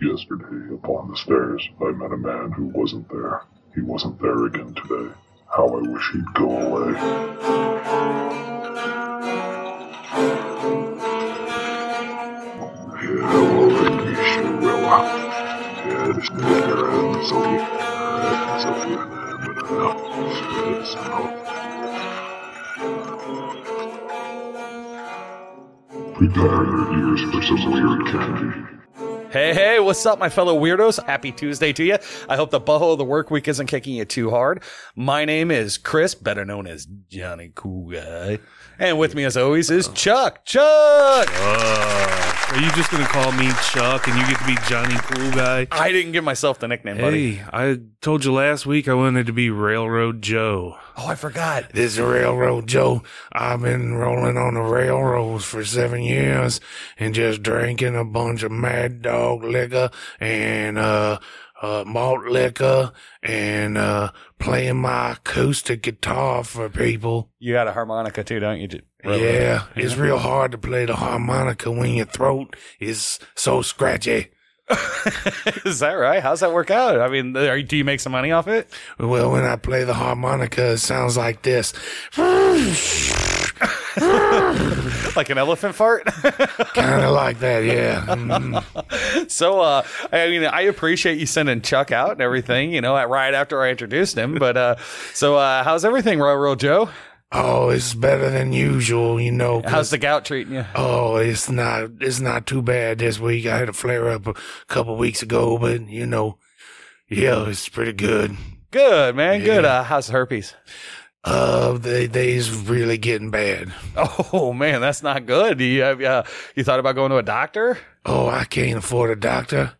Yesterday, upon the stairs, I met a man who wasn't there. He wasn't there again today. How I wish he'd go away. Prepare your ears for some weird candy. Hey, hey, what's up, my fellow weirdos? Happy Tuesday to you. I hope the butthole of the work week isn't kicking you too hard. My name is Chris, better known as Johnny Cool Guy. And with me, as always, is Chuck. Chuck! Uh, are you just gonna call me Chuck and you get to be Johnny Cool Guy? I didn't give myself the nickname, buddy. Hey, I told you last week I wanted to be Railroad Joe. Oh, I forgot. This is Railroad Joe. I've been rolling on the railroads for seven years and just drinking a bunch of Mad Dog liquor and uh, uh, malt liquor and uh, playing my acoustic guitar for people. You got a harmonica too, don't you? J- Yeah, it's real hard to play the harmonica when your throat is so scratchy. is that right? How's that work out? I mean, are, do you make some money off it? Well, when I play the harmonica, it sounds like this. Like an elephant fart? kind of like that, yeah. Mm. so, uh, I mean, I appreciate you sending Chuck out and everything, you know, right after I introduced him. But, uh, so, uh, how's everything, Railroad Joe? Oh, it's better than usual, you know. How's the gout treating you? Oh, it's not it's not too bad this week. I had a flare up a couple weeks ago, but you know, yeah, it's pretty good. Good, man. Good. Uh, how's the herpes? Uh, they they's really getting bad. Oh man, that's not good. You have uh, you thought about going to a doctor? Oh, I can't afford a doctor.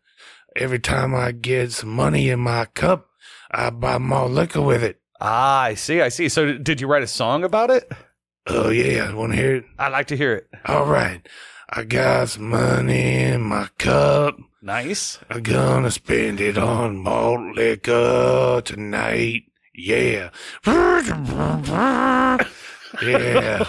Every time I get some money in my cup, I buy more liquor with it. Ah, I see. I see. So, did you write a song about it? Oh yeah, I want to hear it? I'd like to hear it. All right, I got some money in my cup. Nice. I'm gonna spend it on malt liquor tonight. Yeah. yeah.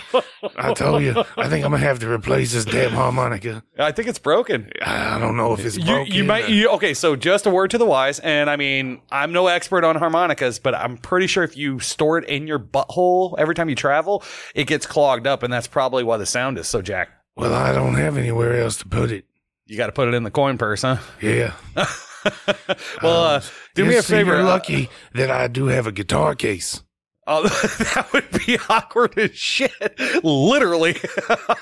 I told you, I think I'm gonna have to replace this damn harmonica. I think it's broken. I don't know if it's You, broken. you might. You, okay, so just a word to the wise, and I mean, I'm no expert on harmonicas, but I'm pretty sure if you store it in your butthole every time you travel, it gets clogged up, and that's probably why the sound is so jacked. well, I don't have anywhere else to put it. You got to put it in the coin purse, huh? Yeah. well, uh, do me a favor. You're uh, lucky that I do have a guitar case. Oh, that would be awkward as shit. Literally.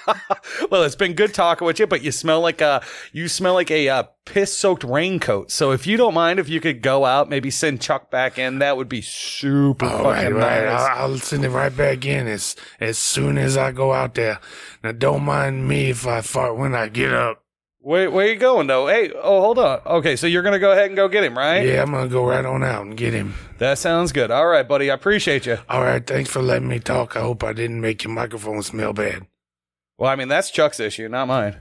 well, it's been good talking with you, but you smell like a you smell like a uh, piss-soaked raincoat. So if you don't mind, if you could go out, maybe send Chuck back in, that would be super All right, fucking right. nice. I'll, I'll send it right back in as as soon as I go out there. Now, don't mind me if I fart when I get up. Where where you going though? Hey, oh hold on. Okay, so you're gonna go ahead and go get him, right? Yeah, I'm gonna go right on out and get him. That sounds good. All right, buddy. I appreciate you. All right, thanks for letting me talk. I hope I didn't make your microphone smell bad. Well, I mean that's Chuck's issue, not mine.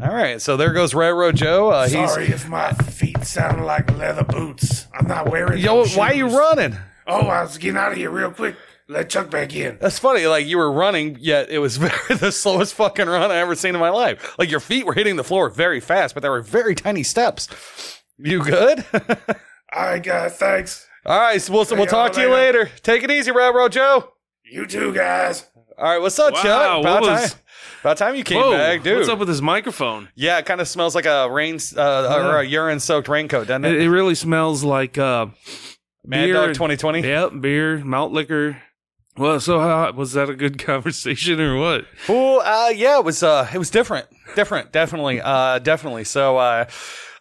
All right, so there goes Railroad Joe. Uh, he's Sorry if my feet sound like leather boots. I'm not wearing. Yo, why are you running? Oh, I was getting out of here real quick. Let Chuck back in. That's funny. Like you were running, yet it was very, the slowest fucking run I ever seen in my life. Like your feet were hitting the floor very fast, but there were very tiny steps. You good? All right, guys. Thanks. All right, so we'll, we'll y'all talk to you later. later. Take it easy, Railroad Joe. You too, guys. All right, what's up, Wow, Chuck? About what was- time. About time you came Whoa, back, dude. what's up with this microphone? yeah, it kind of smells like a rain uh, or a urine-soaked raincoat, doesn't It, it? it really smells like uh, Mad beer Dog 2020. Yep, beer, malt liquor. Well, so how, was that a good conversation or what? Well, uh, yeah, it was. Uh, it was different, different, definitely, uh, definitely. So, uh,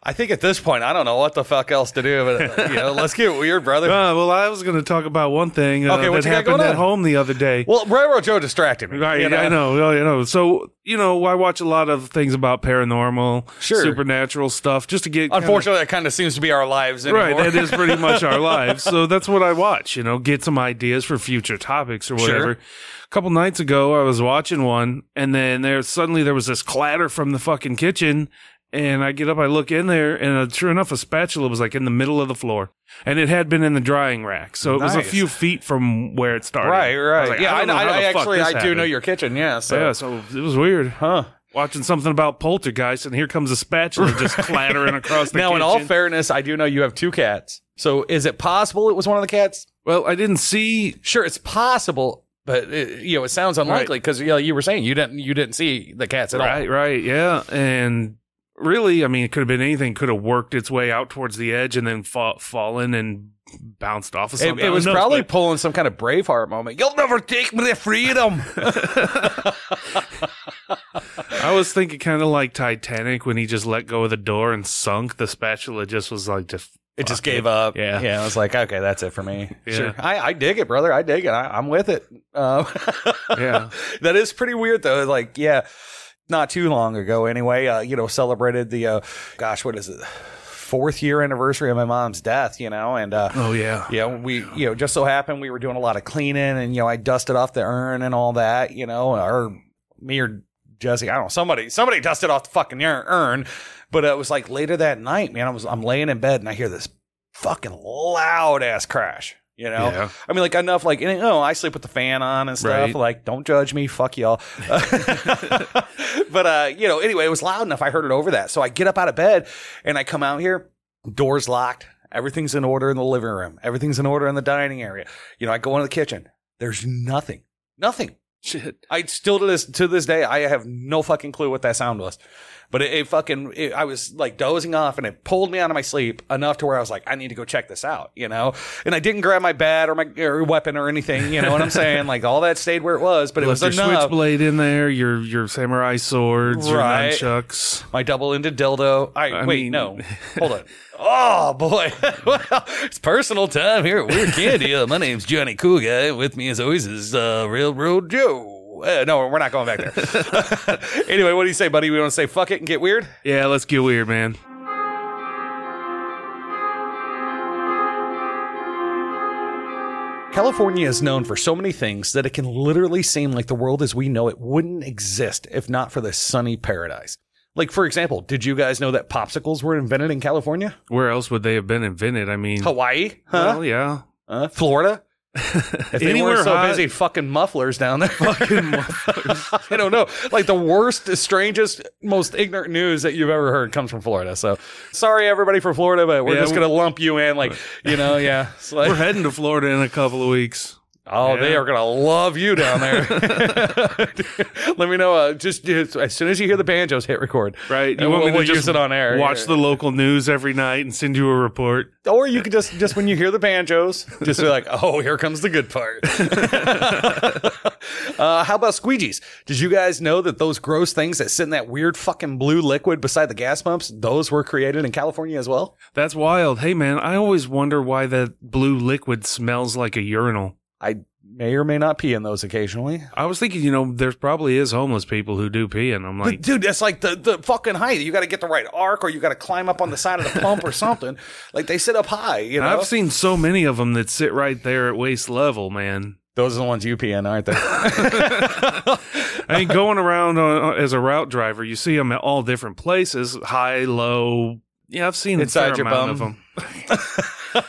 I think at this point, I don't know what the fuck else to do, but you know, let's get weird, brother. Uh, well, I was going to talk about one thing uh, Okay, what that happened at home the other day. Well, Railroad Joe distracted me. Right, you I know, you know. So, you know, I watch a lot of things about paranormal, Sure. supernatural stuff, just to get. kinda- Unfortunately, that kind of seems to be our lives anymore. Right, that is pretty much our lives. So that's what I watch, you know, get some ideas for future topics or whatever. Sure. A couple nights ago, I was watching one, and then there suddenly there was this clatter from the fucking kitchen, and I get up, I look in there, and uh, sure enough, a spatula was like in the middle of the floor, and it had been in the drying rack, so it was a Nice. few feet from where it started. right, right. like, yeah, I, don't know I, how the I fuck actually this I do happened. know your kitchen. Yeah, so Yeah, so it was weird. huh? watching something about poltergeist, and here comes a spatula just clattering across the now, in all fairness, I do know you have two cats. So, is it possible it was one of the cats? well, I didn't see. Sure, it's possible, but it, you know, it sounds unlikely because you know you were saying you didn't you didn't see the cats at all. Right, right, yeah, and really, I mean, it could have been anything. Could have worked its way out towards the edge and then fa- fallen and bounced off of It, something. it was knows, probably but- pulling some kind of Braveheart moment. You'll never take me to freedom. I was thinking kind of like Titanic when he just let go of the door and sunk. The spatula just was like just. It just fuck gave up. Yeah. yeah. I was like, okay, that's it for me. Yeah. Sure, I, I dig it, brother. I dig it. I, I'm with it. Uh, Yeah. that is pretty weird though. Like, yeah, not too long ago, anyway. Uh, you know, celebrated the uh, gosh, what is it? Fourth year anniversary of my mom's death. You know, and uh, Oh yeah. yeah, we you know just so happened we were doing a lot of cleaning, and you know I dusted off the urn and all that. You know, or me or Jesse, I don't know, somebody somebody dusted off the fucking urn, but it was like later that night, man. I was I'm laying in bed and I hear this fucking loud ass crash. You know, Yeah. I mean, like enough, like, you know, I sleep with the fan on and stuff. Right. Like, don't judge me. Fuck y'all. but, uh, you know, anyway, it was loud enough. I heard it over that. So I get up out of bed and I come out here, doors locked. Everything's in order in the living room. Everything's in order in the dining area. You know, I go into the kitchen. There's nothing, nothing. Shit. I still to this to this day I have no fucking clue what that sound was, but it, it fucking it, I was like dozing off and it pulled me out of my sleep enough to where I was like I need to go check this out, you know. And I didn't grab my bat or my or weapon or anything, you know what I'm saying? Like all that stayed where it was, but it was your enough. switchblade in there, your your samurai swords, Right. your nunchucks. My double-ended dildo. I, I wait, mean- no, hold on. Oh boy, well, it's personal time here at Weird Candy. Uh, my name's Johnny Cool Guy. With me, as always, is uh, Railroad Joe. Uh, no, we're not going back there. anyway, what do you say, buddy? We want to say fuck it and get weird? Yeah, let's get weird, man. California is known for so many things that it can literally seem like the world as we know it wouldn't exist if not for this sunny paradise. Like, for example, did you guys know that popsicles were invented in California? Where else would they have been invented? I mean, Hawaii? Huh? well, yeah. Uh, Florida? If they Anywhere weren't so hot. busy fucking mufflers down there. Fucking mufflers. I don't know. Like the worst, strangest, most ignorant news that you've ever heard comes from Florida. So sorry everybody from Florida, but we're Yeah, just we- gonna lump you in like, you know, yeah. It's like, We're heading to Florida in a couple of weeks. Oh, they are gonna love you down there. Let me know. Uh, just, just as soon as you hear the banjos, hit record. Right? And we'll, we'll use it on air. watch the local news every night and send you a report? Or you could just just when you hear the banjos, just be like, "Oh, here comes the good part." uh, how about squeegees? Did you guys know that those gross things that sit in that weird fucking blue liquid beside the gas pumps, those were created in California as well? That's wild. Hey, man, I always wonder why that blue liquid smells like a urinal. I may or may not pee in those occasionally. I was thinking, you know, there's probably is homeless people who do pee, and I'm But like, dude, that's like the, the fucking height. You got to get the right arc, or you got to climb up on the side of the pump or something. Like they sit up high. You know, I've seen so many of them that sit right there at waist level, man. those are the ones you pee in, aren't they? I mean, going around uh, as a route driver, you see them at all different places, high, low. Yeah, I've seen Inside a fair your amount bum. of them.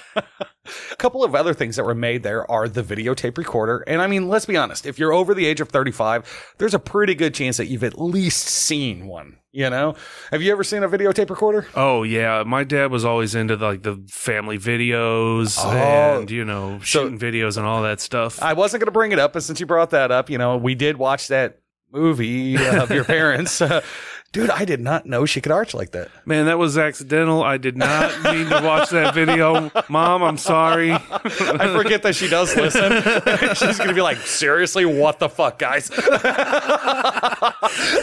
A couple of other things that were made there are the videotape recorder. And I mean, let's be honest, if you're over the age of 35, there's a pretty good chance that you've at least seen one. You know, have you ever seen a videotape recorder? Oh yeah, my dad was always into like the family videos Oh. and you know shooting videos and all that stuff. I wasn't going to bring it up, but since you brought that up, you know, we did watch that movie of your parents. Uh, dude, I did not know she could arch like that. Man, that was accidental. I did not mean to watch that video. Mom, I'm sorry. I forget that she does listen. She's going to be like, seriously, what the fuck, guys?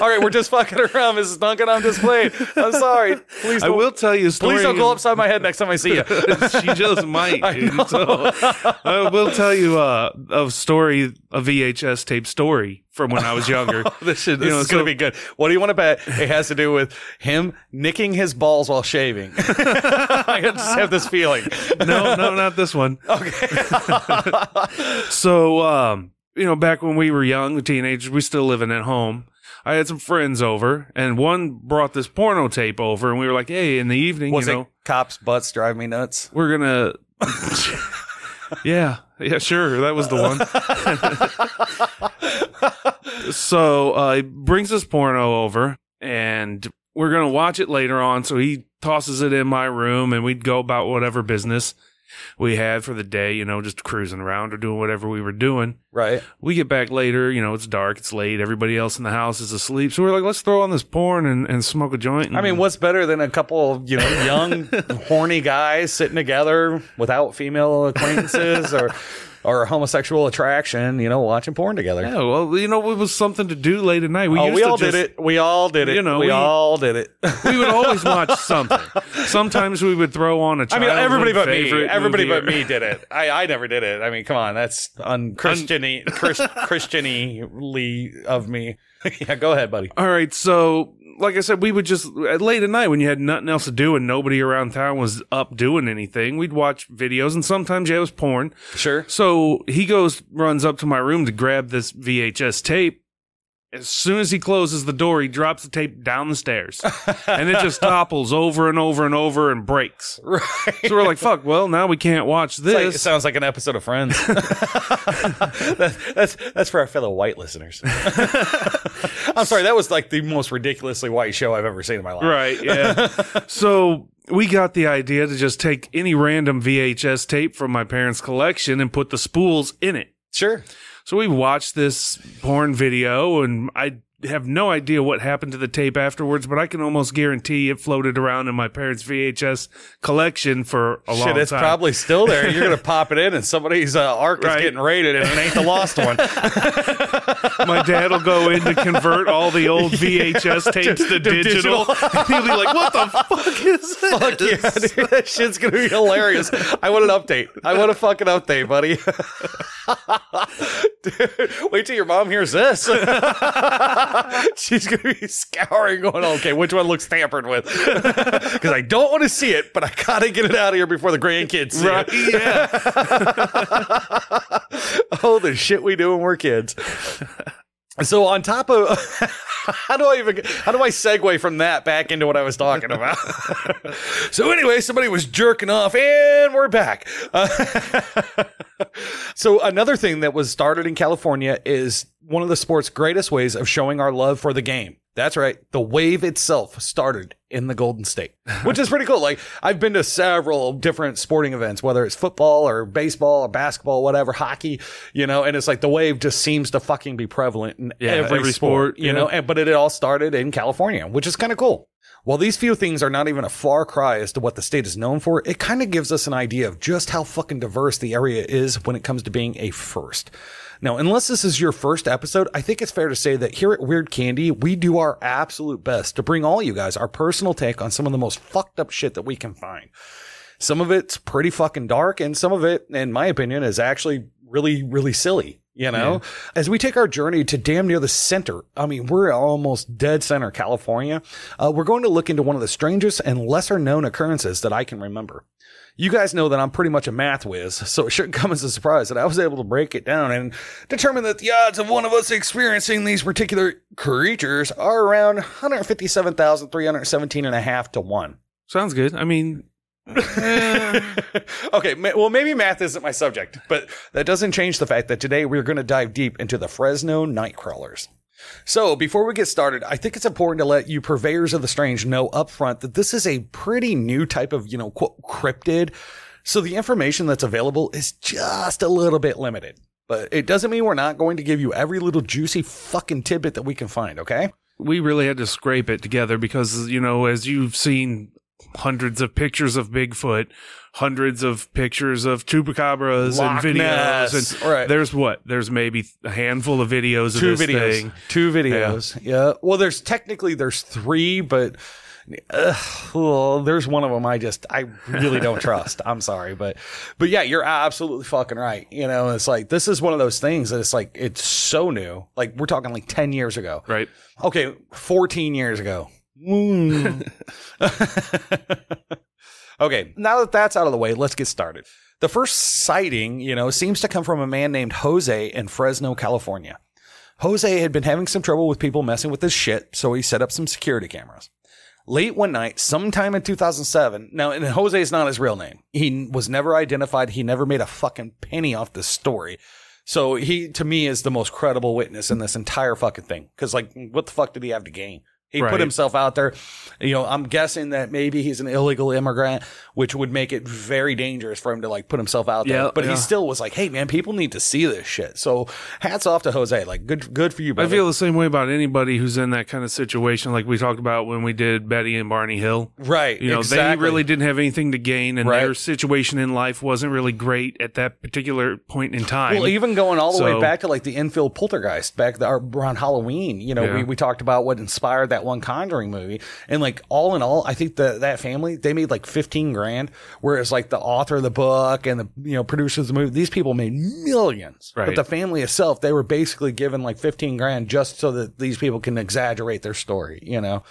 All right, we're just fucking around, Mrs. Duncan. I'm just playing. I'm sorry. Please I will tell you a story. please don't go upside my head next time I see you. she just might. Dude. So, I will tell you uh, a story, a VHS tape story from when I was younger. this should, this You know, is going to be good. What do you want to bet? It has to do with him nicking his balls while shaving. I just have this feeling. no, no, not this one. Okay. so, um, you know, back when we were young, teenagers, we still living at home. I had some friends over, and one brought this porno tape over, and we were like, "Hey, in the evening, Was you it know, cops' butts drive me nuts? we're gonna." Yeah, yeah, sure. That was the one. so uh, he brings his porno over, and we're gonna watch it later on. So he tosses it in my room, and we'd go about whatever business we had for the day. You know, just cruising around or doing whatever we were doing. Right. We get back later. You know, it's dark, it's late. Everybody else in the house is asleep. So we're like, let's throw on this porn and, and smoke a joint. I mean, what's better than a couple of, you know, young, horny guys sitting together without female acquaintances or or homosexual attraction, you know, watching porn together. yeah, well, you know, it was something to do late at night. We oh, used we to all just, did it. We all did it. You know, we, we- all did it. we would always watch something. Sometimes we would throw on a I mean, everybody but me. Everybody but or- me did it. I, I never did it. I mean, come on, that's unchristiany, Chris, Christiany of me. yeah, go ahead, buddy. All right, so like I said, we would just late at night when you had nothing else to do and nobody around town was up doing anything, we'd watch videos and sometimes yeah, it was porn. Sure. So he goes, runs up to my room to grab this VHS tape. As soon as he closes the door, he drops the tape down the stairs, and it just topples over and over and over and breaks. Right. So we're like, "Fuck!" Well, now we can't watch this. like- it sounds like an episode of Friends. that's, that's that's for our fellow white listeners. I'm sorry, that was like the most ridiculously white show I've ever seen in my life. Right, yeah. so we got the idea to just take any random VHS tape from my parents' collection and put the spools in it. Sure. So we watched this porn video, and I have no idea what happened to the tape afterwards, but I can almost guarantee it floated around in my parents' VHS collection for a long time. Shit, it's probably still there. You're gonna pop it in, and somebody's uh, arc Right. is getting raided, and it ain't the lost one. my dad will go in to convert all the old VHS tapes to, to digital. digital. He'll be like, "What the fuck is this?" Fuck yeah, dude. That shit's gonna be hilarious. I want an update. I want a fucking update, buddy. Dude, wait till your mom hears this. She's gonna be scouring, going, "Okay, which one looks tampered with?" Because I don't want to see it, but I gotta get it out of here before the grandkids see Right? it. Yeah. oh, the shit we do when we're kids. So on top of how do I even how do I segue from that back into what I was talking about? so anyway, somebody was jerking off, and we're back. Uh, so another thing that was started in California is one of the sport's greatest ways of showing our love for the game. That's right. The wave itself started in the Golden State, which is pretty cool. Like I've been to several different sporting events, whether it's football or baseball or basketball, whatever, hockey, you know, and it's like the wave just seems to fucking be prevalent in Yeah, every, every sport, you yeah. know, and, but it all started in California, which is kind of cool. While these few things are not even a far cry as to what the state is known for, it kind of gives us an idea of just how fucking diverse the area is when it comes to being a first. Now, unless this is your first episode, I think it's fair to say that here at Weird Candy, we do our absolute best to bring all you guys our personal take on some of the most fucked up shit that we can find. Some of it's pretty fucking dark, and some of it, in my opinion, is actually really, really silly. You know, as we take our journey to damn near the center, I mean, we're almost dead center California. Uh, we're going to look into one of the strangest and lesser known occurrences that I can remember. You guys know that I'm pretty much a math whiz, so it shouldn't come as a surprise that I was able to break it down and determine that the odds of one of us experiencing these particular creatures are around 157,317 and a half to one. Sounds good. I mean, okay, ma- well, maybe math isn't my subject, but that doesn't change the fact that today we're going to dive deep into the Fresno Nightcrawlers. So, before we get started, I think it's important to let you purveyors of the strange know up front that this is a pretty new type of, you know, quote, cryptid. So, the information that's available is just a little bit limited. But it doesn't mean we're not going to give you every little juicy fucking tidbit that we can find, okay? we really had to scrape it together because you know as you've seen hundreds of pictures of bigfoot hundreds of pictures of chupacabras Loch and videos Ness, and right. there's what there's maybe a handful of videos of two this videos thing two videos yeah. well there's technically there's three but uh, well, there's one of them I just I really don't trust. I'm sorry, but but yeah, you're absolutely fucking right. You know, it's like this is one of those things that it's like it's so new. Like we're talking like 10 years ago. right Okay, 14 years ago. Mm. okay, now that that's out of the way, let's get started. The first sighting, you know, seems to come from a man named Jose in Fresno, California. Jose had been having some trouble with people messing with his shit, so he set up some security cameras. Late one night, sometime in 2007. Now, and Jose is not his real name. He was never identified. He never made a fucking penny off this story. So he, to me, is the most credible witness in this entire fucking thing. Cause like, what the fuck did he have to gain? He Right. put himself out there. You know, I'm guessing that maybe he's an illegal immigrant, which would make it very dangerous for him to like put himself out there. Yeah, but yeah. he still was like, "Hey, man, people need to see this shit." So, hats off to Jose. Like, good, good for you. I feel the same way about anybody who's in that kind of situation, like we talked about when we did Betty and Barney Hill. right. You know, exactly. they really didn't have anything to gain, and Right. their situation in life wasn't really great at that particular point in time. Well, even going all the way back to like the Enfield poltergeist back around Halloween, you know, Yeah. we, we talked about what inspired that one Conjuring movie. And like all in all, I think that that family, they made like 15 grand, whereas like the author of the book and the, you know, producers of the movie, these people made millions. But the family itself, they were basically given like 15 grand just so that these people can exaggerate their story, you know?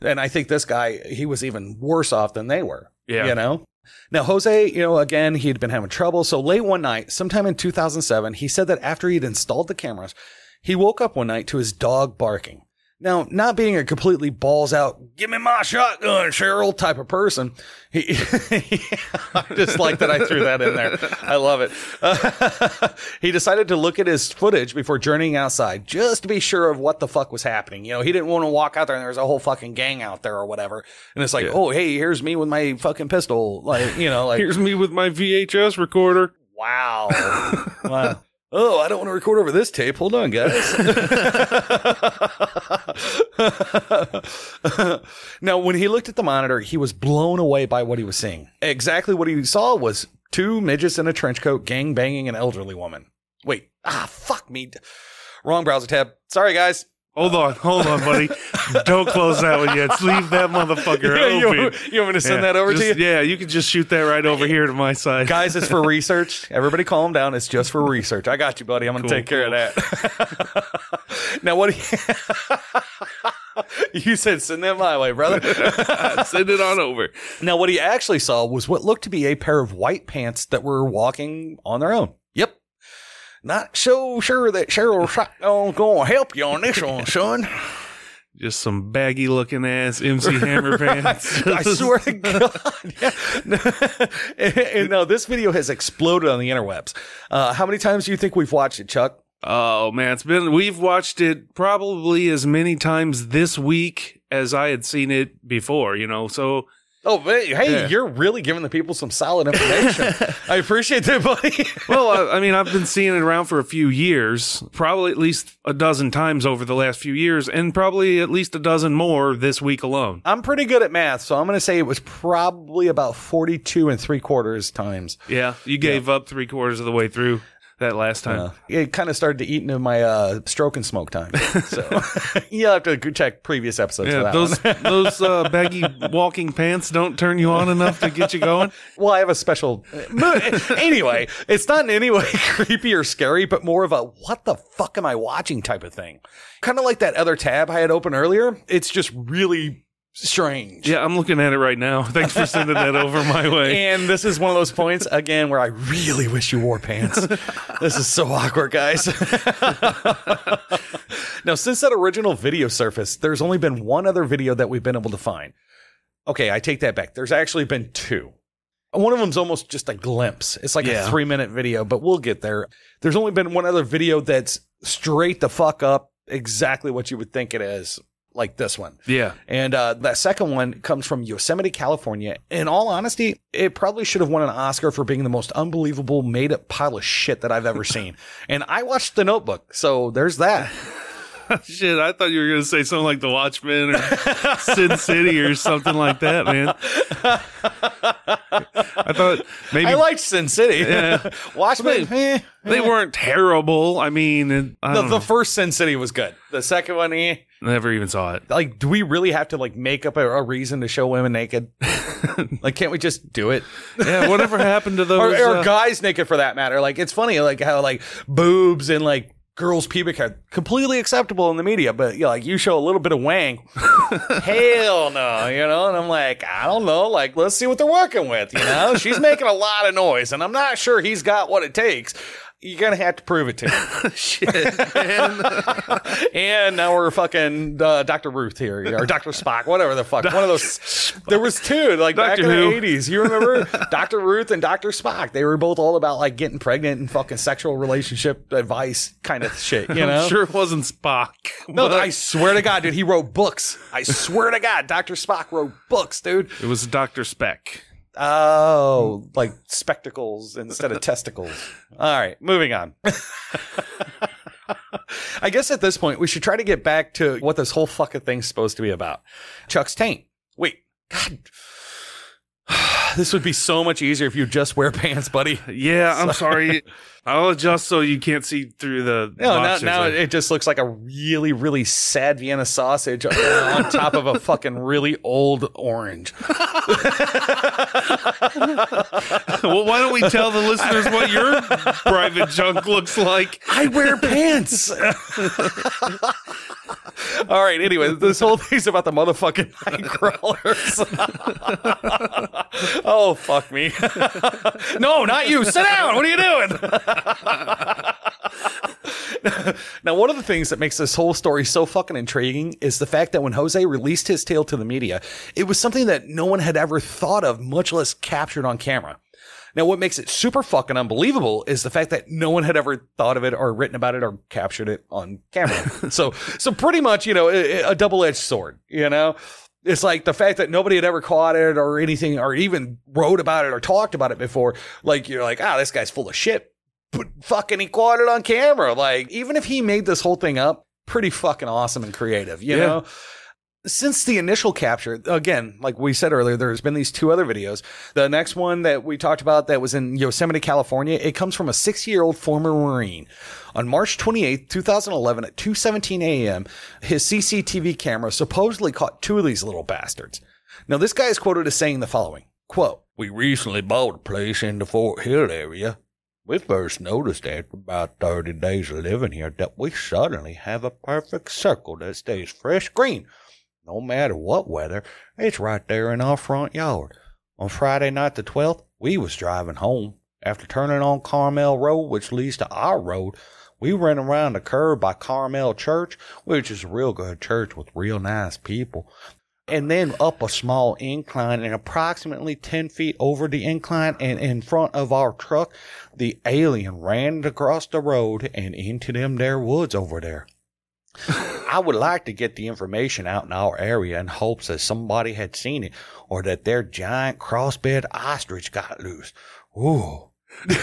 And I think this guy, he was even worse off than they were. Yeah. You know? Now, Jose, you know, again, he had been having trouble. So late one night, sometime in 2007, he said that after he'd installed the cameras, he woke up one night to his dog barking. Now, not being a completely balls out, give me my shotgun, Cheryl type of person, he, I just like that I threw that in there. I love it. he decided to look at his footage before journeying outside just to be sure of what the fuck was happening. You know, he didn't want to walk out there and there was a whole fucking gang out there or whatever. And it's like, oh, hey, here's me with my fucking pistol. Like, you know, like, Here's me with my VHS recorder. Wow. wow. Oh, I don't want to record over this tape. Hold on, guys. now, when he looked at the monitor, he was blown away by what he was seeing. Exactly what he saw was two midgets in a trench coat gang banging an elderly woman. Wait, ah, fuck me. Wrong browser tab. Sorry, guys. Hold on, hold on, buddy. Don't close that one yet. Leave that motherfucker you, open. you want me to send Yeah, that over just- to you? Yeah, you can just shoot that right over here to my side. Guys, it's for research. Everybody calm down. It's just for research. I got you, buddy. I'm going to Cool, take care of that. now, what do you, you said send that my way, brother. Send it on over. now, what he actually saw was what looked to be a pair of white pants that were walking on their own. Not so sure that Cheryl Shotgun's going to help you on this one, son. Just some baggy looking ass MC Hammer pants. I swear to God. Yeah. and, and now this video has exploded on the interwebs. Uh, how many times do you think we've watched it, Chuck? Oh man, it's been we've watched it probably as many times this week as I had seen it before, you know. So Oh, but hey, Yeah. you're really giving the people some solid information. I appreciate that, buddy. well, I, I mean, I've been seeing it around for a few years, probably at least a dozen times over the last few years, and probably at least a dozen more this week alone. I'm pretty good at math, so I'm going to say it was probably about 42 and three quarters times. Yeah, you gave up three quarters of the way through that last time. It kind of started to eat into my uh, stroke and smoke time. So you'll have to check previous episodes yeah, that those those uh, baggy walking pants don't turn you on enough to get you going. Well, I have a special. anyway, it's not in any way creepy or scary, but more of a what the fuck am I watching type of thing. Kind of like that other tab I had open earlier. It's just really strange. Yeah, I'm looking at it right now. Thanks for sending that over my way. And this is one of those points again where I really wish you wore pants. this is so awkward, guys. now, since that original video surfaced, there's only been one other video that we've been able to find. Okay, I take that back. There's actually been two. One of them's almost just a glimpse. It's like Yeah. a three minute video, but we'll get there. There's only been one other video that's straight the fuck up, exactly what you would think it is, like this one. Yeah. And uh, that second one comes from Yosemite, California. In all honesty, it probably should have won an Oscar for being the most unbelievable made up pile of shit that I've ever seen. and I watched The Notebook, so there's that. Shit, I thought you were going to say something like The Watchmen or Sin City or something like that, man. I thought maybe I liked Sin City. Yeah. Watchmen, eh. they weren't terrible. I mean, I The, the first Sin City was good. The second one, eh. never even saw it. Like, do we really have to like make up a, a reason to show women naked? like, can't we just do it? Yeah, whatever happened to or, those? or uh, guys naked for that matter. Like it's funny, like how like boobs and like girls' pubic hair completely acceptable in the media, but you know, like you show a little bit of wang, hell no, you know. And I'm like, I don't know, like let's see what they're working with. You know, she's making a lot of noise, and I'm not sure he's got what it takes. You're gonna have to prove it to me. Shit, man. and now we're fucking uh, Dr. Ruth here, or Dr. Spock, whatever the fuck. One of those. There was two, like back Doctor in Who. the eighties. You remember Dr. Ruth and Dr. Spock? They were both all about like getting pregnant and fucking sexual relationship advice kind of shit. You know? I'm sure it wasn't Spock. No, but I swear to God, dude, he wrote books. I swear to God, Dr. Spock wrote books, dude. it was Doctor Speck. Oh, hmm. like spectacles instead of testicles. All right, moving on. I guess at this point, we should try to get back to what this whole fucking thing's supposed to be about. Chuck's taint. Wait, God. This would be so much easier if you just wear pants, buddy. Yeah, I'm sorry. I'll adjust so you can't see through the. No, now, now it just looks like a really, really sad Vienna sausage on top of a fucking really old orange. well, why don't we tell the listeners what your private junk looks like? I wear pants. All right. Anyway, this whole thing's about the motherfucking night crawlers. oh fuck me. no, not you. Sit down. What are you doing? now, one of the things that makes this whole story so fucking intriguing is the fact that when Jose released his tale to the media, it was something that no one had ever thought of, much less captured on camera. Now, what makes it super fucking unbelievable is the fact that no one had ever thought of it or written about it or captured it on camera. so, so pretty much, you know, a, a double-edged sword, you know? It's like the fact that nobody had ever caught it or anything or even wrote about it or talked about it before. Like, you're like, ah, this guy's full of shit. But fucking he caught it on camera. Like, even if he made this whole thing up, pretty fucking awesome and creative, you Yeah. know? Since the initial capture, again, like we said earlier, there's been these two other videos. The next one that we talked about that was in Yosemite, California, it comes from a six year old former Marine. On March 28th, 2011 at 2:17 a.m., his CCTV camera supposedly caught two of these little bastards. Now, this guy is quoted as saying the following, quote, We recently bought a place in the Fort Hill area. We first noticed after about 30 days of living here that we suddenly have a perfect circle that stays fresh green no matter what weather, it's right there in our front yard. On Friday night the 12th, we was driving home. After turning on Carmel Road, which leads to our road, we ran around the curve by Carmel Church, which is a real good church with real nice people. And then up a small incline and approximately 10 feet over the incline and in front of our truck, the alien ran across the road and into them there woods over there. I would like to get the information out in our area in hopes that somebody had seen it or that their giant crossbred ostrich got loose. Ooh. Dude,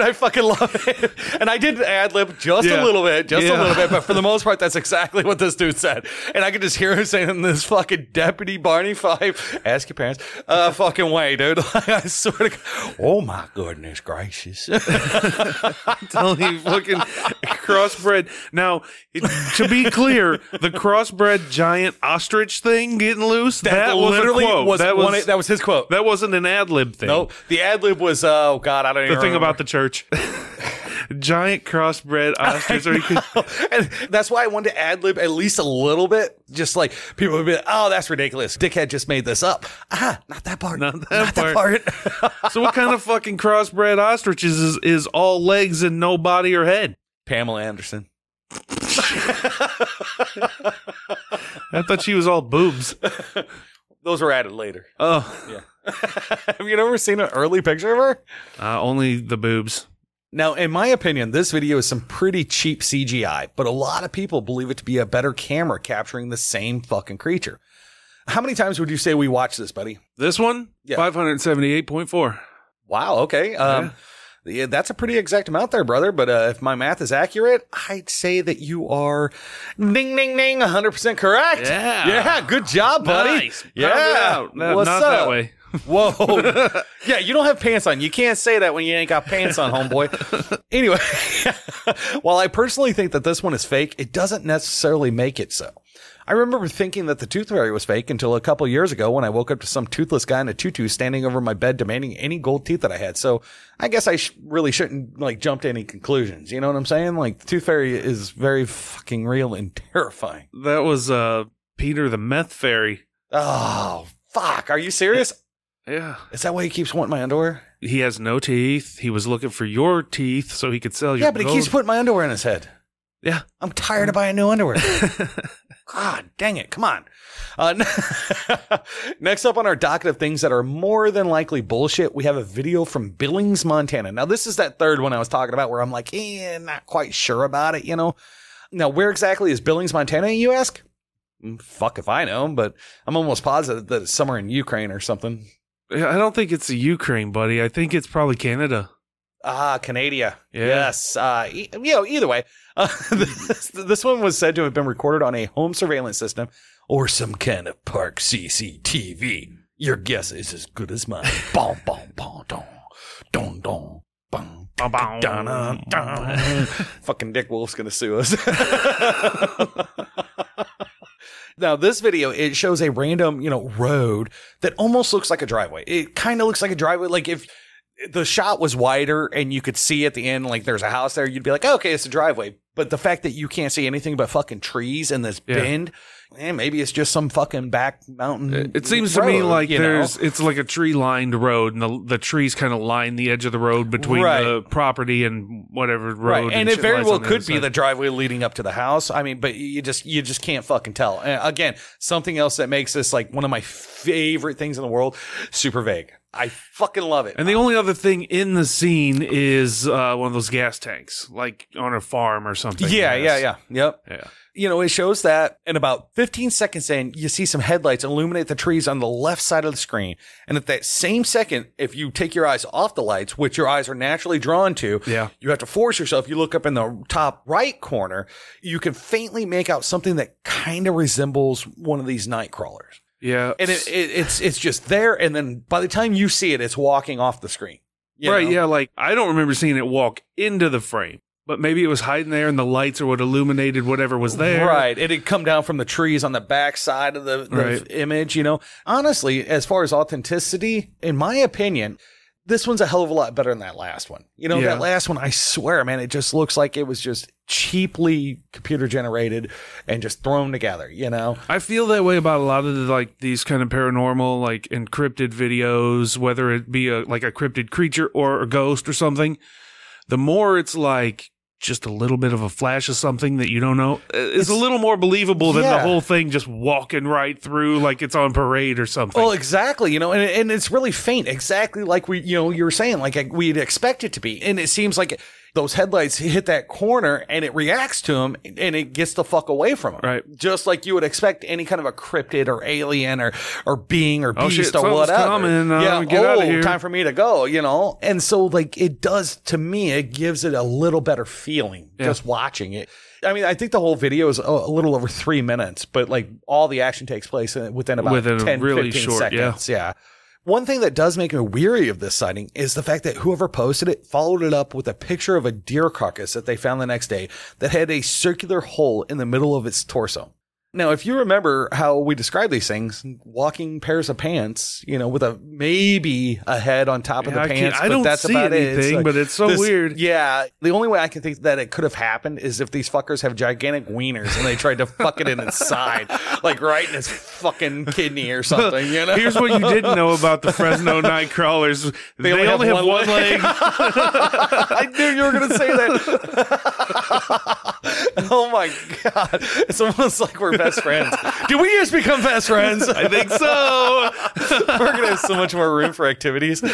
I fucking love it. And I did ad lib just a little bit, just a little bit, but for the most part, that's exactly what this dude said. And I could just hear him saying in this fucking Deputy Barney Fife, ask your parents, uh, fucking way, dude. Like, I swear to God, oh my goodness gracious. you, fucking crossbred. Now, to be clear, the crossbred giant ostrich thing getting loose, that, was literally quote. was that one, was that was his quote. that wasn't an ad lib thing. No, the ad lib was oh god, I don't even the thing remember. about the church. giant crossbred ostrich. or you could, and that's why I wanted to ad lib at least a little bit. Just like people would be like, oh, that's ridiculous. Dickhead just made this up. Ah, not that part. Not that part. so what kind of fucking crossbred ostriches is, is all legs and no body or head? Pamela Anderson. I thought she was all boobs. Those were added later. Oh, Have you ever seen an early picture of her? uh, only the boobs. Now, in my opinion, this video is some pretty cheap CGI, but a lot of people believe it to be a better camera capturing the same fucking creature. How many times would you say we watched this, buddy? This one, Yeah. five hundred seventy-eight point four. Wow. Okay. Um, yeah, that's a pretty exact amount there, brother. But uh, if my math is accurate, I'd say that you are ding, ding, ding, 100% correct. Yeah. Yeah. Good job, buddy. Nice. Yeah. What's not up? that way. Whoa. yeah, you don't have pants on. You can't say that when you ain't got pants on, homeboy. anyway, while I personally think that this one is fake, it doesn't necessarily make it so. I remember thinking that the tooth fairy was fake until a couple years ago when I woke up to some toothless guy in a tutu standing over my bed demanding any gold teeth that I had. So I guess I sh- really shouldn't like jump to any conclusions. You know what I'm saying? Like the tooth fairy is very fucking real and terrifying. That was uh Peter the meth fairy. Oh, fuck. Are you serious? Yeah. Is that why he keeps wanting my underwear? He has no teeth. He was looking for your teeth so he could sell your Yeah, but he keeps putting my underwear in his head. Yeah. I'm tired of buying new underwear. God dang it. Come on. Uh, next up on our docket of things that are more than likely bullshit, we have a video from Billings, Montana. Now, this is that third one I was talking about where I'm like, eh, not quite sure about it, you know? Now, where exactly is Billings, Montana, you ask? Mm, Fuck if I know, but I'm almost positive that it's somewhere in Ukraine or something. I don't think it's the Ukraine, buddy. I think it's probably Canada. Ah, Canada. Yeah. Yes. Uh, e- you know, either way, uh, this, this one was said to have been recorded on a home surveillance system or some kind of park CCTV. Your guess is as good as mine. Boom, boom, boom, dong, dong, dong. Bow, bow. Dun, dun, dun. Fucking Dick Wolf's gonna sue us. now, this video it shows a random, you know, road that almost looks like a driveway. It kind of looks like a driveway. Like if the shot was wider and you could see at the end, like there's a house there, you'd be like, oh, okay, it's a driveway. But the fact that you can't see anything but fucking trees in this Yeah. bend, eh, maybe it's just some fucking back mountain. It it seems to me like you know? there's it's like a tree lined road and the the trees kind of line the edge of the road between Right. the property and whatever road. right, and, it very well could be side. the driveway leading up to the house. I mean, but you just you just can't fucking tell. And again, something else that makes this like one of my favorite things in the world, super vague. I fucking love it. And the only other thing in the scene is uh, one of those gas tanks, like on a farm or something. yeah, yeah, yeah, yep. Yeah. You know, it shows that in about 15 seconds in, you see some headlights illuminate the trees on the left side of the screen. And at that same second, if you take your eyes off the lights, which your eyes are naturally drawn to, Yeah. you have to force yourself. You look up in the top right corner, you can faintly make out something that kind of resembles one of these night crawlers. Yeah. And it, it, it's, it's just there. And then by the time you see it, it's walking off the screen. Right, know? yeah, like I don't remember seeing it walk into the frame, but maybe it was hiding there and the lights or what illuminated whatever was there. Right. It had come down from the trees on the back side of the, the Right. image, you know. Honestly, as far as authenticity, in my opinion, this one's a hell of a lot better than that last one. You know, Yeah. that last one, I swear, man, it just looks like it was just cheaply computer generated and just thrown together, you know? I feel that way about a lot of the, like these kind of paranormal, like encrypted videos, whether it be a like a cryptid creature or a ghost or something. The more it's like just a little bit of a flash of something that you don't know, uh, it's, a little more believable than the whole thing just walking right through like it's on parade or something. Well, exactly, you know, and, and it's really faint, exactly like we, you know, you were saying, like we'd expect it to be. And it seems like those headlights hit that corner and it reacts to him and it gets the fuck away from him. Right. Just like you would expect any kind of a cryptid or alien or, or being or Oh, beast shit, or whatever. coming, uh, yeah. get oh, time for me to go, you know? And so like it does to me, it gives it a little better feeling Yeah. just watching it. I mean, I think the whole video is a, little over three minutes, but like all the action takes place within about Within 10, really 15 short, yeah. seconds. Yeah. One thing that does make me weary of this sighting is the fact that whoever posted it followed it up with a picture of a deer carcass that they found the next day that had a circular hole in the middle of its torso. Now, if you remember how we describe these things, walking pairs of pants, you know, with a maybe a head on top of Yeah, the I pants, I but don't that's see about it. It's anything, like but it's so this- weird. Yeah, the only way I can think that it could have happened is if these fuckers have gigantic wieners and they tried to fuck it in its side, like right in its fucking kidney or something. You know, Here's what you didn't know about the Fresno night crawlers. They, only, have, one leg. I knew you were going to say that. oh my god! It's almost like we're best friends. Did we just become best friends? I think so. we're gonna have so much more room for activities.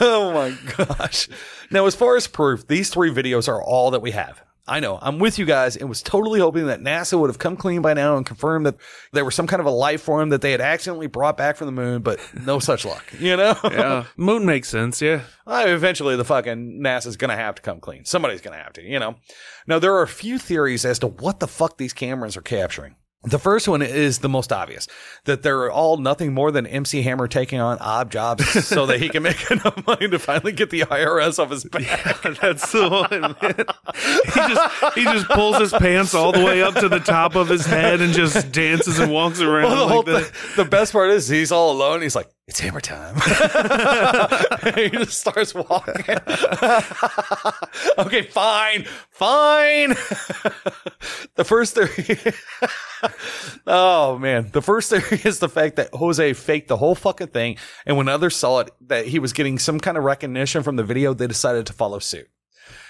oh my gosh. Now, as far as proof, these three videos are all that we have. I know, I'm with you guys and was totally hoping that NASA would have come clean by now and confirmed that there was some kind of a life form that they had accidentally brought back from the moon, but no such luck, you know? yeah, moon makes sense. Yeah. Uh, eventually, the fucking NASA's going to have to come clean. Somebody's going to have to, you know. Now, there are a few theories as to what the fuck these cameras are capturing. The first one is the most obvious that they're all nothing more than MC Hammer taking on odd jobs so that he can make enough money to finally get the IRS off his back. Yeah, That's the one. Man. He just he just pulls his pants all the way up to the top of his head and just dances and walks around Well, the, like thing, the best part is he's all alone. He's like, "It's hammer time." he just starts walking. okay, fine, fine. the first theory, Oh man, the first theory is the fact that Jose faked the whole fucking thing, and when others saw it that he was getting some kind of recognition from the video, they decided to follow suit.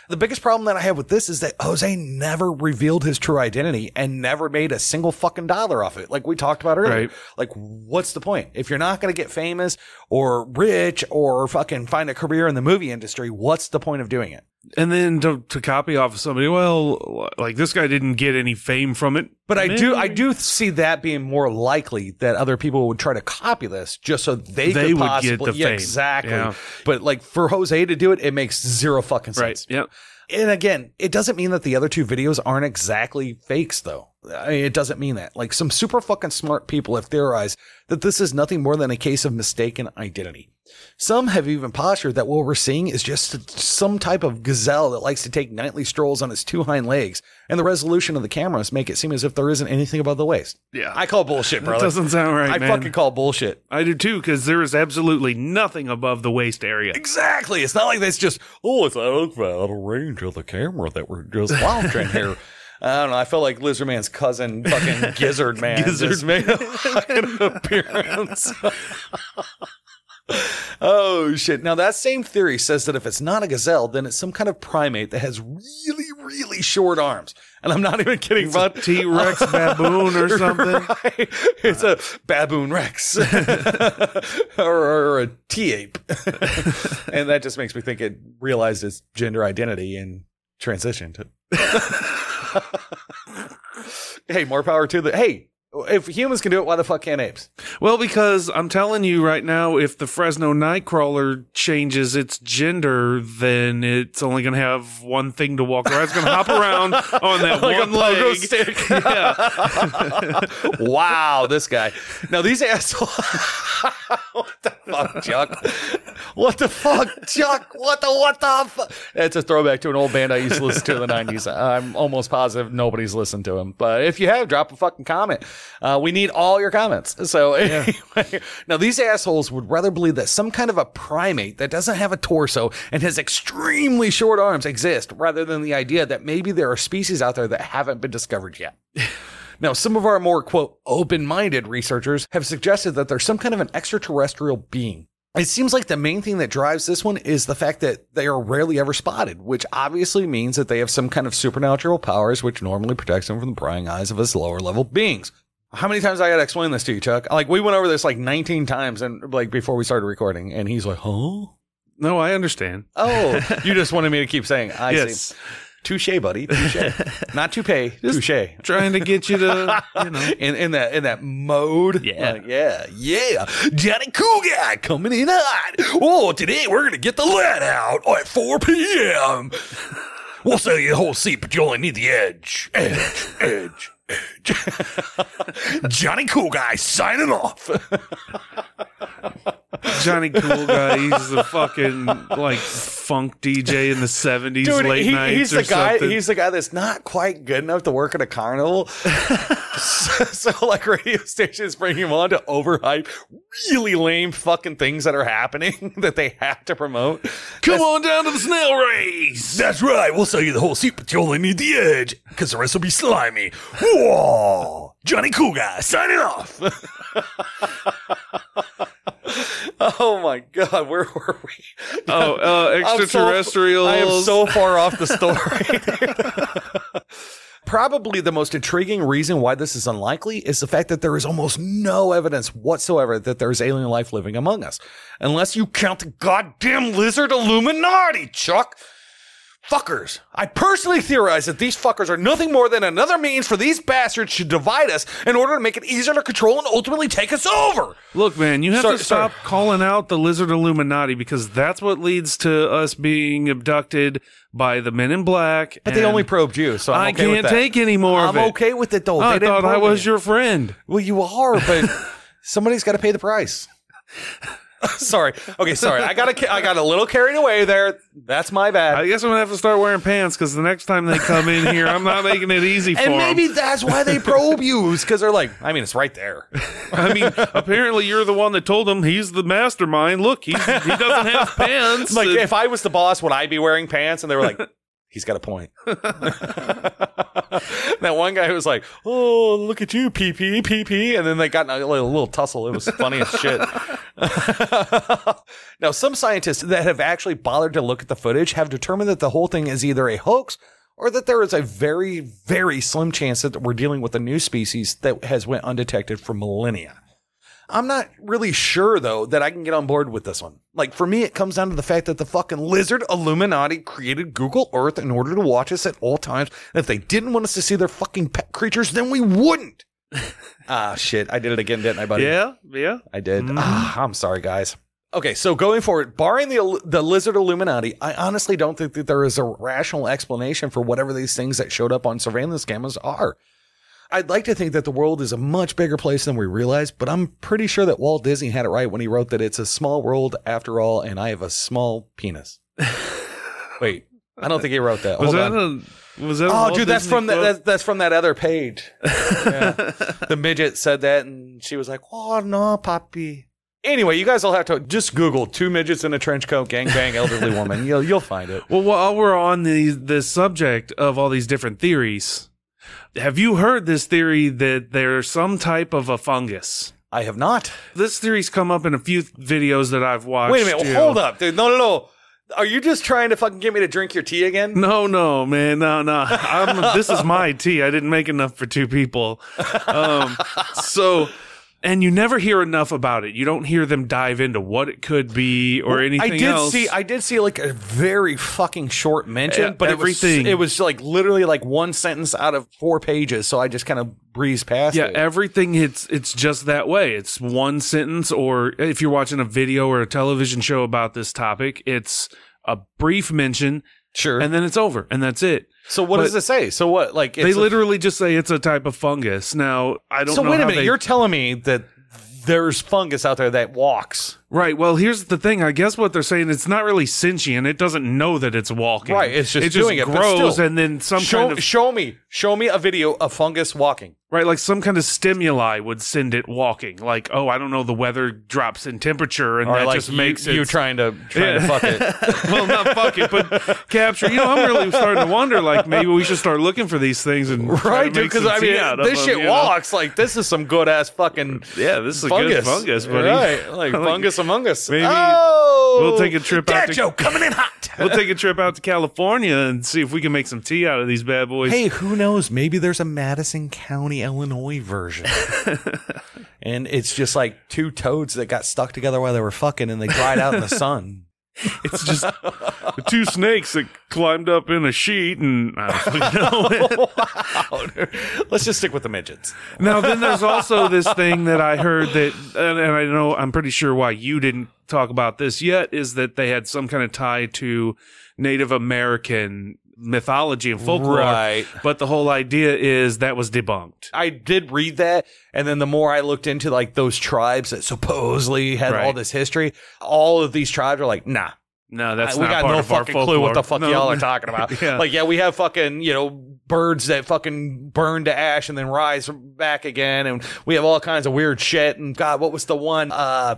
The biggest problem that I have with this is that Jose never revealed his true identity and never made a single fucking dollar off it. Like we talked about earlier. Right. Like, what's the point? If you're not going to get famous or rich or fucking find a career in the movie industry, what's the point of doing it? And then to, to copy off of somebody, well, like this guy didn't get any fame from it. But I do, I do see that being more likely that other people would try to copy this just so they, They could would get possibly, the yeah, fame. exactly. Yeah. But like for Jose to do it, it makes zero fucking Right. sense. Yep. And again, it doesn't mean that the other two videos aren't exactly fakes, though. I mean, it doesn't mean that. Like some super fucking smart people have theorized that this is nothing more than a case of mistaken identity. Some have even postured that what we're seeing is just some type of gazelle that likes to take nightly strolls on its two hind legs, and the resolution of the cameras make it seem as if there isn't anything above the waist. Yeah. I call bullshit, bro. That doesn't sound right, I man. fucking call bullshit. I do too, because there is absolutely nothing above the waist area. Exactly. It's not like that's just, oh, it's out of range of the camera that we're just watching here. I don't know. I felt like Lizard Man's cousin, fucking Gizzard Man, Gizzard just made a appearance. oh shit! Now that same theory says that if it's not a gazelle, then it's some kind of primate that has really, really short arms. And I'm not even kidding, bud. T Rex baboon or something. Right. It's a baboon rex or, or a T ape. and that just makes me think it realized its gender identity and transitioned. hey, more power to the. Hey, if humans can do it, why the fuck can't apes? Well, because I'm telling you right now, if the Fresno Nightcrawler changes its gender, then it's only going to have one thing to walk around. It's going to hop around on that Like one leg. stick. yeah. wow, this guy. Now these assholes. what the fuck, Chuck? What the fuck, Chuck? What the what the fuck? It's a throwback to an old band I used to listen to in the nineties. I'm almost positive nobody's listened to him, but if you have, drop a fucking comment. Uh, we need all your comments. So anyway, now these assholes would rather believe that some kind of a primate that doesn't have a torso and has extremely short arms exist, rather than the idea that maybe there are species out there that haven't been discovered yet. Now, some of our more, quote, open minded researchers have suggested that there's some kind of an extraterrestrial being. It seems like the main thing that drives this one is the fact that they are rarely ever spotted, which obviously means that they have some kind of supernatural powers, which normally protects them from the prying eyes of us lower level beings. How many times I got to explain this to you, Chuck? Like, we went over this like 19 times and like before we started recording, and he's like, huh? No, I understand. Oh, you just wanted me to keep saying, I yes. see. Touche, buddy. Touche. Not toupee. Touche. Trying to get you to, you know. in, in that in that mode. Yeah. Like, yeah, yeah. Johnny Cool Guy coming in hot. Oh, today we're gonna get the lead out at 4 p.m. We'll sell you the whole seat, but you only need the edge. Edge, edge, edge. Johnny Cool Guy signing off. Johnny Cool Guy. He's the fucking like funk DJ in the seventies, late he- nights he's or the guy. something. He's the guy that's not quite good enough to work at a carnival. so, so, like, radio stations bring him on to overhype really lame fucking things that are happening that they have to promote. Come on down to the snail race. That's right. We'll sell you the whole seat, but you only need the edge because the rest will be slimy. Whoa, Johnny Cool Guy signing off. oh my god, where were we? Oh, uh, I'm so- extraterrestrials. I am so far off the story. Probably the most intriguing reason why this is unlikely is the fact that there is almost no evidence whatsoever that there is alien life living among us. Unless you count the goddamn lizard Illuminati, Chuck. Fuckers. I personally theorize that these fuckers are nothing more than another means for these bastards to divide us in order to make it easier to control and ultimately take us over. Look, man, you have Sorry- to stop sorry. calling out the lizard Illuminati because that's what leads to us being abducted by the men in black. But they only probed you, so I'm I okay can't that. take any more I'm of it. okay with it though. I They thought I was me. your friend. Well, you are, but somebody's got to pay the price. sorry. Okay, sorry. I got I got a little carried away there. That's my bad. I guess I'm gonna have to start wearing pants because the next time they come in here, I'm not making it easy for and 'em. maybe that's why they probe you, because they're like, I mean, it's right there. I mean, apparently you're the one that told him he's the mastermind. Look, he's, he doesn't have pants. Like, And- if I was the boss, would I be wearing pants? And they were like, He's got a point. that one guy was like, "Oh, look at you, PP, PP," and then they got in a little, little tussle. It was funny as shit. now, some scientists that have actually bothered to look at the footage have determined that the whole thing is either a hoax or that there is a very, very slim chance that we're dealing with a new species that has went undetected for millennia. I'm not really sure though that I can get on board with this one. Like for me, it comes down to the fact that the fucking lizard Illuminati created Google Earth in order to watch us at all times. And if they didn't want us to see their fucking pet creatures, then we wouldn't. ah, shit. I did it again, didn't I, buddy? Yeah, yeah. I did. Ah, I'm sorry, guys. Okay, so going forward, barring the the lizard Illuminati, I honestly don't think that there is a rational explanation for whatever these things that showed up on surveillance cameras are. I'd like to think that the world is a much bigger place than we realize, but I'm pretty sure that Walt Disney had it right when he wrote that it's a small world after all, and I have a small penis. Wait, I don't think he wrote that. Was Hold that on. a was that? Oh, dude, that's from that. That's, that's from that other page. Yeah. the midget said that, and she was like, "Oh no, papi." Anyway, you guys will have to just Google two midgets in a trench coat, gangbang, elderly woman. You'll you'll find it. Well, while we're on the the subject of all these different theories, have you heard this theory that there's some type of a fungus? I have not. This theory's come up in a few videos that I've watched. Wait a minute. Hold up, dude. No, no, no. Are you just trying to fucking get me to drink your tea again? No, no, man, no, no. I'm, this is my tea. I didn't make enough for two people. Um, so, and you never hear enough about it. You don't hear them dive into what it could be or anything I did else. see. I did see like a very fucking short mention, Yeah, but everything. It was, it was like literally like one sentence out of four pages. So I just kind of breezed past yeah, it. everything it's it's just that way. It's one sentence or if you're watching a video or a television show about this topic, it's a brief mention sure. and then it's over and that's it. So what but- does it say? So what? Like they it's a- literally just say it's a type of fungus. Now, I don't So wait a minute. they- You're telling me that there's fungus out there that walks. Right. Well, here's the thing. I guess what they're saying it's not really sentient. It doesn't know that it's walking. Right, it's just it doing it, but grows still. and then some show, kind of show me, show me a video of fungus walking. right, like some kind of stimuli would send it walking. Like, oh, I don't know, the weather drops in temperature and Or that like just you, makes you trying to trying to fuck it. well, not fuck it, but capture. You know, I'm really starting to wonder. Like, maybe we should start looking for these things and Right, dude? Because I mean, this them, shit you know? walks. Like this is some good ass fucking Yeah, this is a fungus. good fungus, buddy. Right, like, Like, fungus among us. maybe oh, we'll take a trip out Dad to- joke coming in hot. We'll take a trip out to California and see if we can make some tea out of these bad boys. Hey, who knows? Maybe there's a Madison County, Illinois version. and it's just like two toads that got stuck together while they were fucking and they dried out in the sun. It's just the two snakes that climbed up in a sheet, and I don't know. wow. Let's just stick with the midgets. now, then there's also this thing that I heard that, and, and I know I'm pretty sure why you didn't talk about this yet, is that they had some kind of tie to Native American mythology and folklore. Right. But the whole idea is that was debunked. I did read that, and then the more I looked into like those tribes that supposedly had all Right. this history, all of these tribes are like, nah, No, that's I- we got no fucking clue what the fuck No. y'all are talking about. Yeah. Like, yeah, we have fucking you know birds that fucking burn to ash and then rise back again, and we have all kinds of weird shit. And God, what was the one? Uh,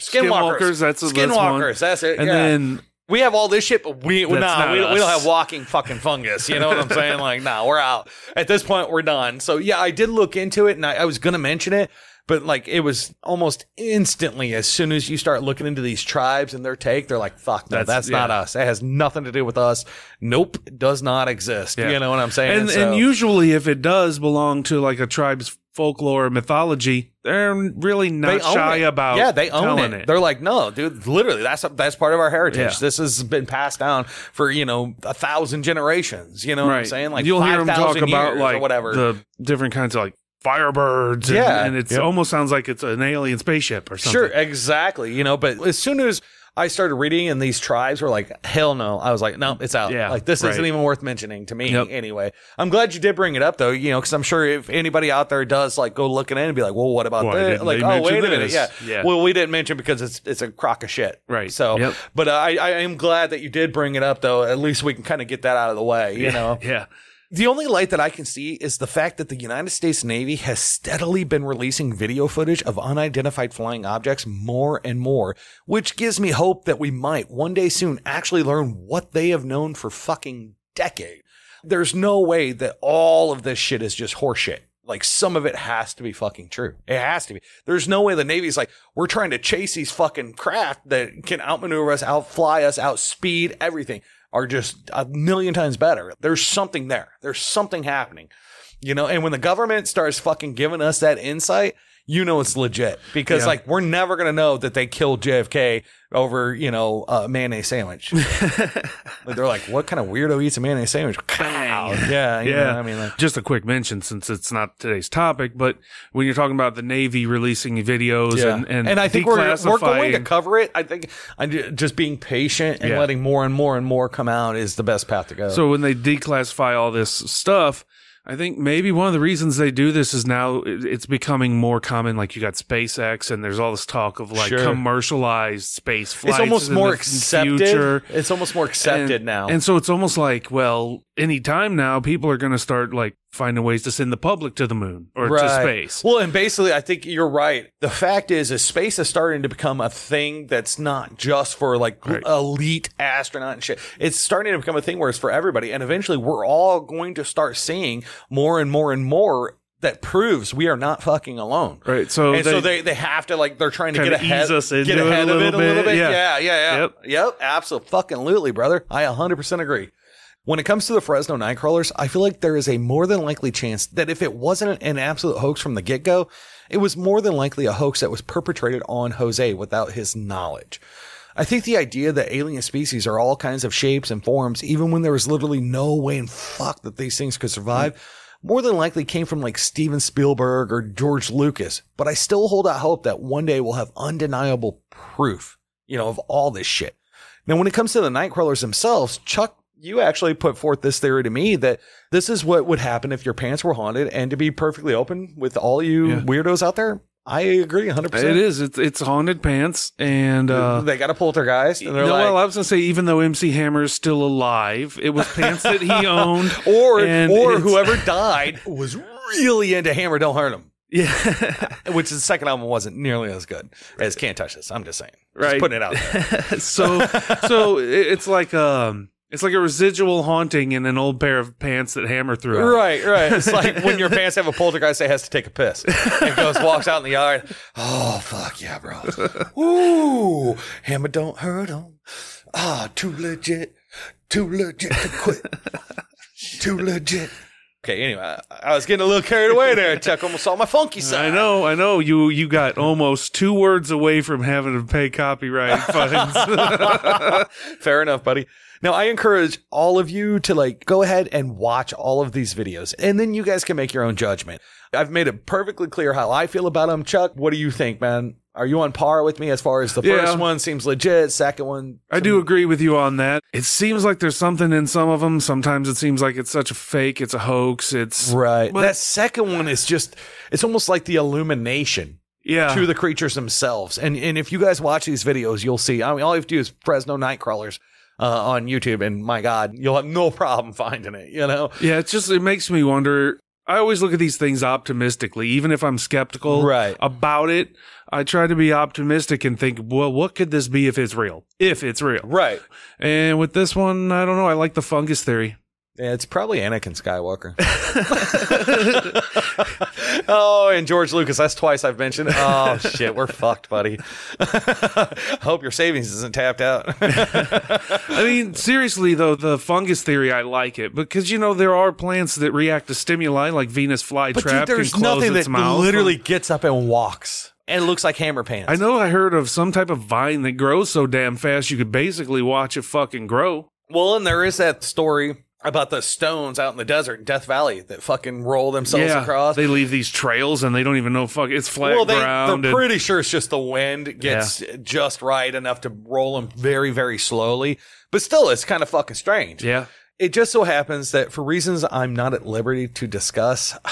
skinwalkers. Skinwalkers, that's a- that's skinwalkers. one. That's, it. And yeah. then we have all this shit, but we That's nah, not we, don't- we don't have walking fucking fungus. You know what I'm saying? Like, nah, we're out. At this point, we're done. So yeah, I did look into it, and I, I was gonna mention it, but like it was almost instantly as soon as you start looking into these tribes and their take, they're like, "Fuck, no, that's, That's- not us. It has nothing to do with us. Nope, it does not exist." Yeah. You know what I'm saying? and, So- and usually if it does belong to like a tribe's folklore or mythology, they're really not shy it. about yeah they own it. it. They're like no dude literally that's that's part of our heritage Yeah. this has been passed down for you know a thousand generations you know what i'm saying like you'll hear them talk about like whatever the different kinds of like firebirds and, Yeah. and it Yep. almost sounds like it's an alien spaceship or something Sure, exactly. You know, but as soon as I started reading and these tribes were like, hell no, I was like, no, it's out. Yeah, like this right. isn't even worth mentioning to me Yep. anyway. I'm glad you did bring it up though, you know, because I'm sure if anybody out there does like go looking in and be like, well, what about this? Like, oh, wait a minute, yeah. Yeah. Well, we didn't mention because it's it's a crock of shit, Right. So, Yep. but uh, I I am glad that you did bring it up though. At least we can kind of get that out of the way, you know. yeah The only light that I can see is the fact that the United States Navy has steadily been releasing video footage of unidentified flying objects more and more, which gives me hope that we might one day soon actually learn what they have known for fucking decade. There's no way that all of this shit is just horseshit. Like some of it has to be fucking true. It has to be. There's no way the Navy's like, we're trying to chase these fucking craft that can outmaneuver us, outfly us, outspeed everything are just a million times better. There's something there. There's something happening. You know, and when the government starts fucking giving us that insight, you know it's legit because Yeah. like we're never gonna know that they killed JFK over you know a mayonnaise sandwich. like, they're like, what kind of weirdo eats a mayonnaise sandwich? Pow. Yeah, you Yeah. know, I mean, like, Just a quick mention since it's not today's topic, but when you're talking about the Navy releasing videos and, and, I think we're we're going to cover it. I think I'm just being patient and Yeah. letting more and more and more come out is the best path to go. So when they declassify all this stuff, I think maybe one of the reasons they do this is now it's becoming more common. Like you got SpaceX, and there's all this talk of like Sure. commercialized space flights. it's almost in more the accepted. future. It's almost more accepted and, now. And so it's almost like, well, anytime now, people are going to start like finding ways to send the public to the moon or to space. Well, and basically, I think you're right. The fact is, is space is starting to become a thing that's not just for like Right. elite astronaut and shit. It's starting to become a thing where it's for everybody, and eventually, we're all going to start seeing more and more and more that proves we are not fucking alone. Right. So and they, so they, they have to like they're trying to get ahead, ease us into get it ahead of little it a little bit. bit. Yeah. Yeah, yeah, yeah. Yep. Yep, absolutely, Fucking lutely, brother. I 100% agree. When it comes to the Fresno Nightcrawlers, I feel like there is a more than likely chance that if it wasn't an absolute hoax from the get go, it was more than likely a hoax that was perpetrated on Jose without his knowledge. I think the idea that alien species are all kinds of shapes and forms, even when there was literally no way in fuck that these things could survive, more than likely came from like Steven Spielberg or George Lucas. But I still hold out hope that one day we'll have undeniable proof, you know, of all this shit. Now, when it comes to the Nightcrawlers themselves, Chuck, you actually put forth this theory to me that this is what would happen if your pants were haunted. And to be perfectly open with all you Yeah. weirdos out there, I agree 100%. it is. It's it's haunted pants, and uh, they got a poltergeist, and they're no, like, well, I was gonna say even though MC Hammer is still alive, it was pants that he owned, or or whoever died was really into Hammer, don't hurt him. Yeah, Which the second album wasn't nearly as good as Can't Touch This. I'm just saying, just Right. putting it out there. so so it's like um it's like a residual haunting in an old pair of pants that Hammer threw out. Right, right. It's like when your pants have a poltergeist that has to take a piss and goes, walks out in the yard. Oh, fuck yeah, bro. Ooh, hammer don't hurt him. Ah, too legit. Too legit to quit. too legit. Okay, anyway, I- I was getting a little carried away there. Chuck almost saw my funky side. I know, I know. You you got almost two words away from having to pay copyright fines. Fair enough, buddy. Now, I encourage all of you to like go ahead and watch all of these videos and then you guys can make your own judgment. I've made it perfectly clear how I feel about them. Chuck, what do you think, man? Are you on par with me as far as the Yeah. first one seems legit, second one? I do agree with you on that. It seems like there's something in some of them. Sometimes it seems like it's such a fake. It's a hoax. It's Right. But- that second one is just, it's almost like the illumination yeah. to the creatures themselves. And and if you guys watch these videos, you'll see. I mean, all you have to do is Fresno Nightcrawlers uh, on YouTube, and my God, you'll have no problem finding it. You know, Yeah, it's just it makes me wonder. I always look at these things optimistically, even if I'm skeptical Right. about it. I try to be optimistic and think, well, what could this be if it's real? If it's real. right? And with this one, I don't know. I like the fungus theory. Yeah, it's probably Anakin Skywalker. oh, and George Lucas. That's twice I've mentioned. Oh shit, we're fucked, buddy. Hope your savings isn't tapped out. I mean, seriously though, the fungus theory, I like it because you know there are plants that react to stimuli like Venus flytrap but dude, there's nothing that mouth. literally gets up and walks and it looks like hammer pants. I know I heard of some type of vine that grows so damn fast you could basically watch it fucking grow. Well, and there is that story about the stones out in the desert in Death Valley that fucking roll themselves across. They leave these trails and they don't even know fuck it's flat well, they, ground. they're and- pretty sure it's just the wind gets just right enough to roll them very, very slowly. But still, it's kind of fucking strange. yeah. It just so happens that for reasons I'm not at liberty to discuss,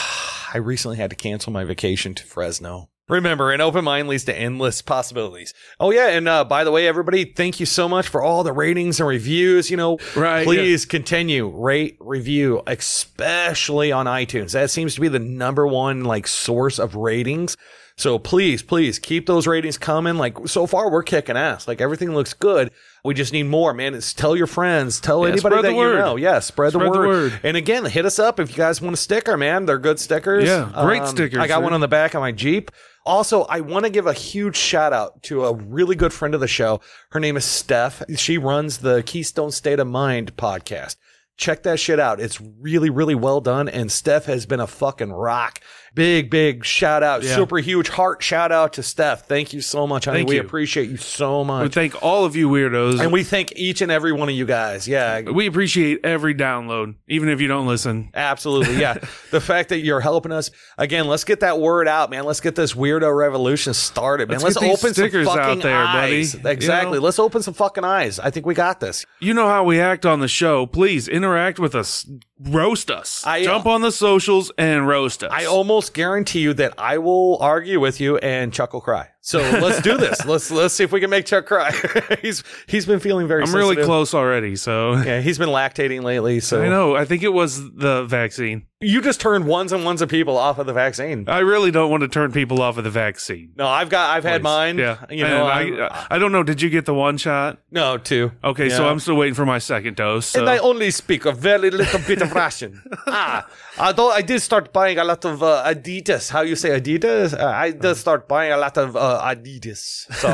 I recently had to cancel my vacation to Fresno. Remember, an open mind leads to endless possibilities. Oh yeah, and uh, by the way, everybody, thank you so much for all the ratings and reviews. You know, Right, Please continue rate, review, especially on iTunes. That seems to be the number one like source of ratings. So please, please keep those ratings coming. Like so far, we're kicking ass. Like everything looks good. We just need more, man. It's tell your friends, tell Yeah, anybody that the you know. Yeah, spread, the, Spread the word. word. And again, hit us up if you guys want a sticker, man. They're good stickers. Yeah, great Um, stickers, I got one on the back of my Jeep. Also, I want to give a huge shout out to a really good friend of the show. Her name is Steph. She runs the Keystone State of Mind podcast. Check that shit out. It's really, really well done. And Steph has been a fucking rock. Big, big shout out. Yeah. Super huge heart shout out to Steph. Thank you so much, honey. Thank we you. appreciate you so much. We thank all of you weirdos. and we thank each and every one of you guys. Yeah. we appreciate every download, even if you don't listen. Absolutely. Yeah. the fact that you're helping us again, let's get that word out, man. Let's get this weirdo revolution started, man. Let's Let's, open some stickers out fucking there, buddy. eyes. You Exactly. know? Let's open some fucking eyes. I think we got this. You know how we act on the show. Please interact with us. Roast us. I- Jump on the socials and roast us. I almost guarantee you that I will argue with you and Chuck will cry. So let's do this. let's let's see if we can make Chuck cry. he's he's been feeling very I'm really close already, so Yeah, he's been lactating lately. So I know. I think it was the vaccine. you just turned ones and ones of people off of the vaccine. I really don't want to turn people off of the vaccine. No, I've got I've had Please. mine. Yeah. You know, I, I, don't know. Did you get the one shot? no, two. Okay, so I'm still waiting for my second dose. So. And I only speak a very little bit of Russian. ah, although I did start buying a lot of uh, Adidas. How you say Adidas? Uh, I did start buying a lot of uh, Adidas. So,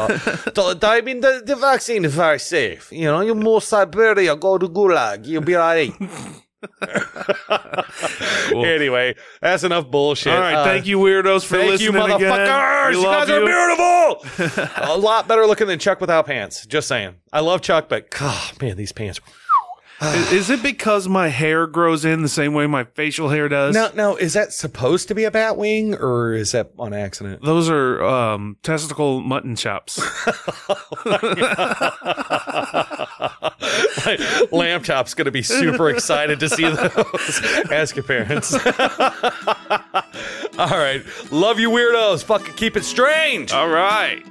so, I mean, the, the vaccine is very safe. You know, you move Siberia, go to Gulag, you'll be all right. Anyway, that's enough bullshit. All right, Uh, thank you, weirdos, for Thank you, listening again. motherfuckers! You guys are beautiful. a lot better looking than Chuck without pants. Just saying. I love Chuck, but God, man, these pants. Is- it because my hair grows in the same way my facial hair does? No, now, is that supposed to be a bat wing, or is that on accident? Those are um, testicle mutton chops. Lamb Chop's going to be super excited to see those. Ask your parents. All right, love you, weirdos. Fucking keep it strange. All right.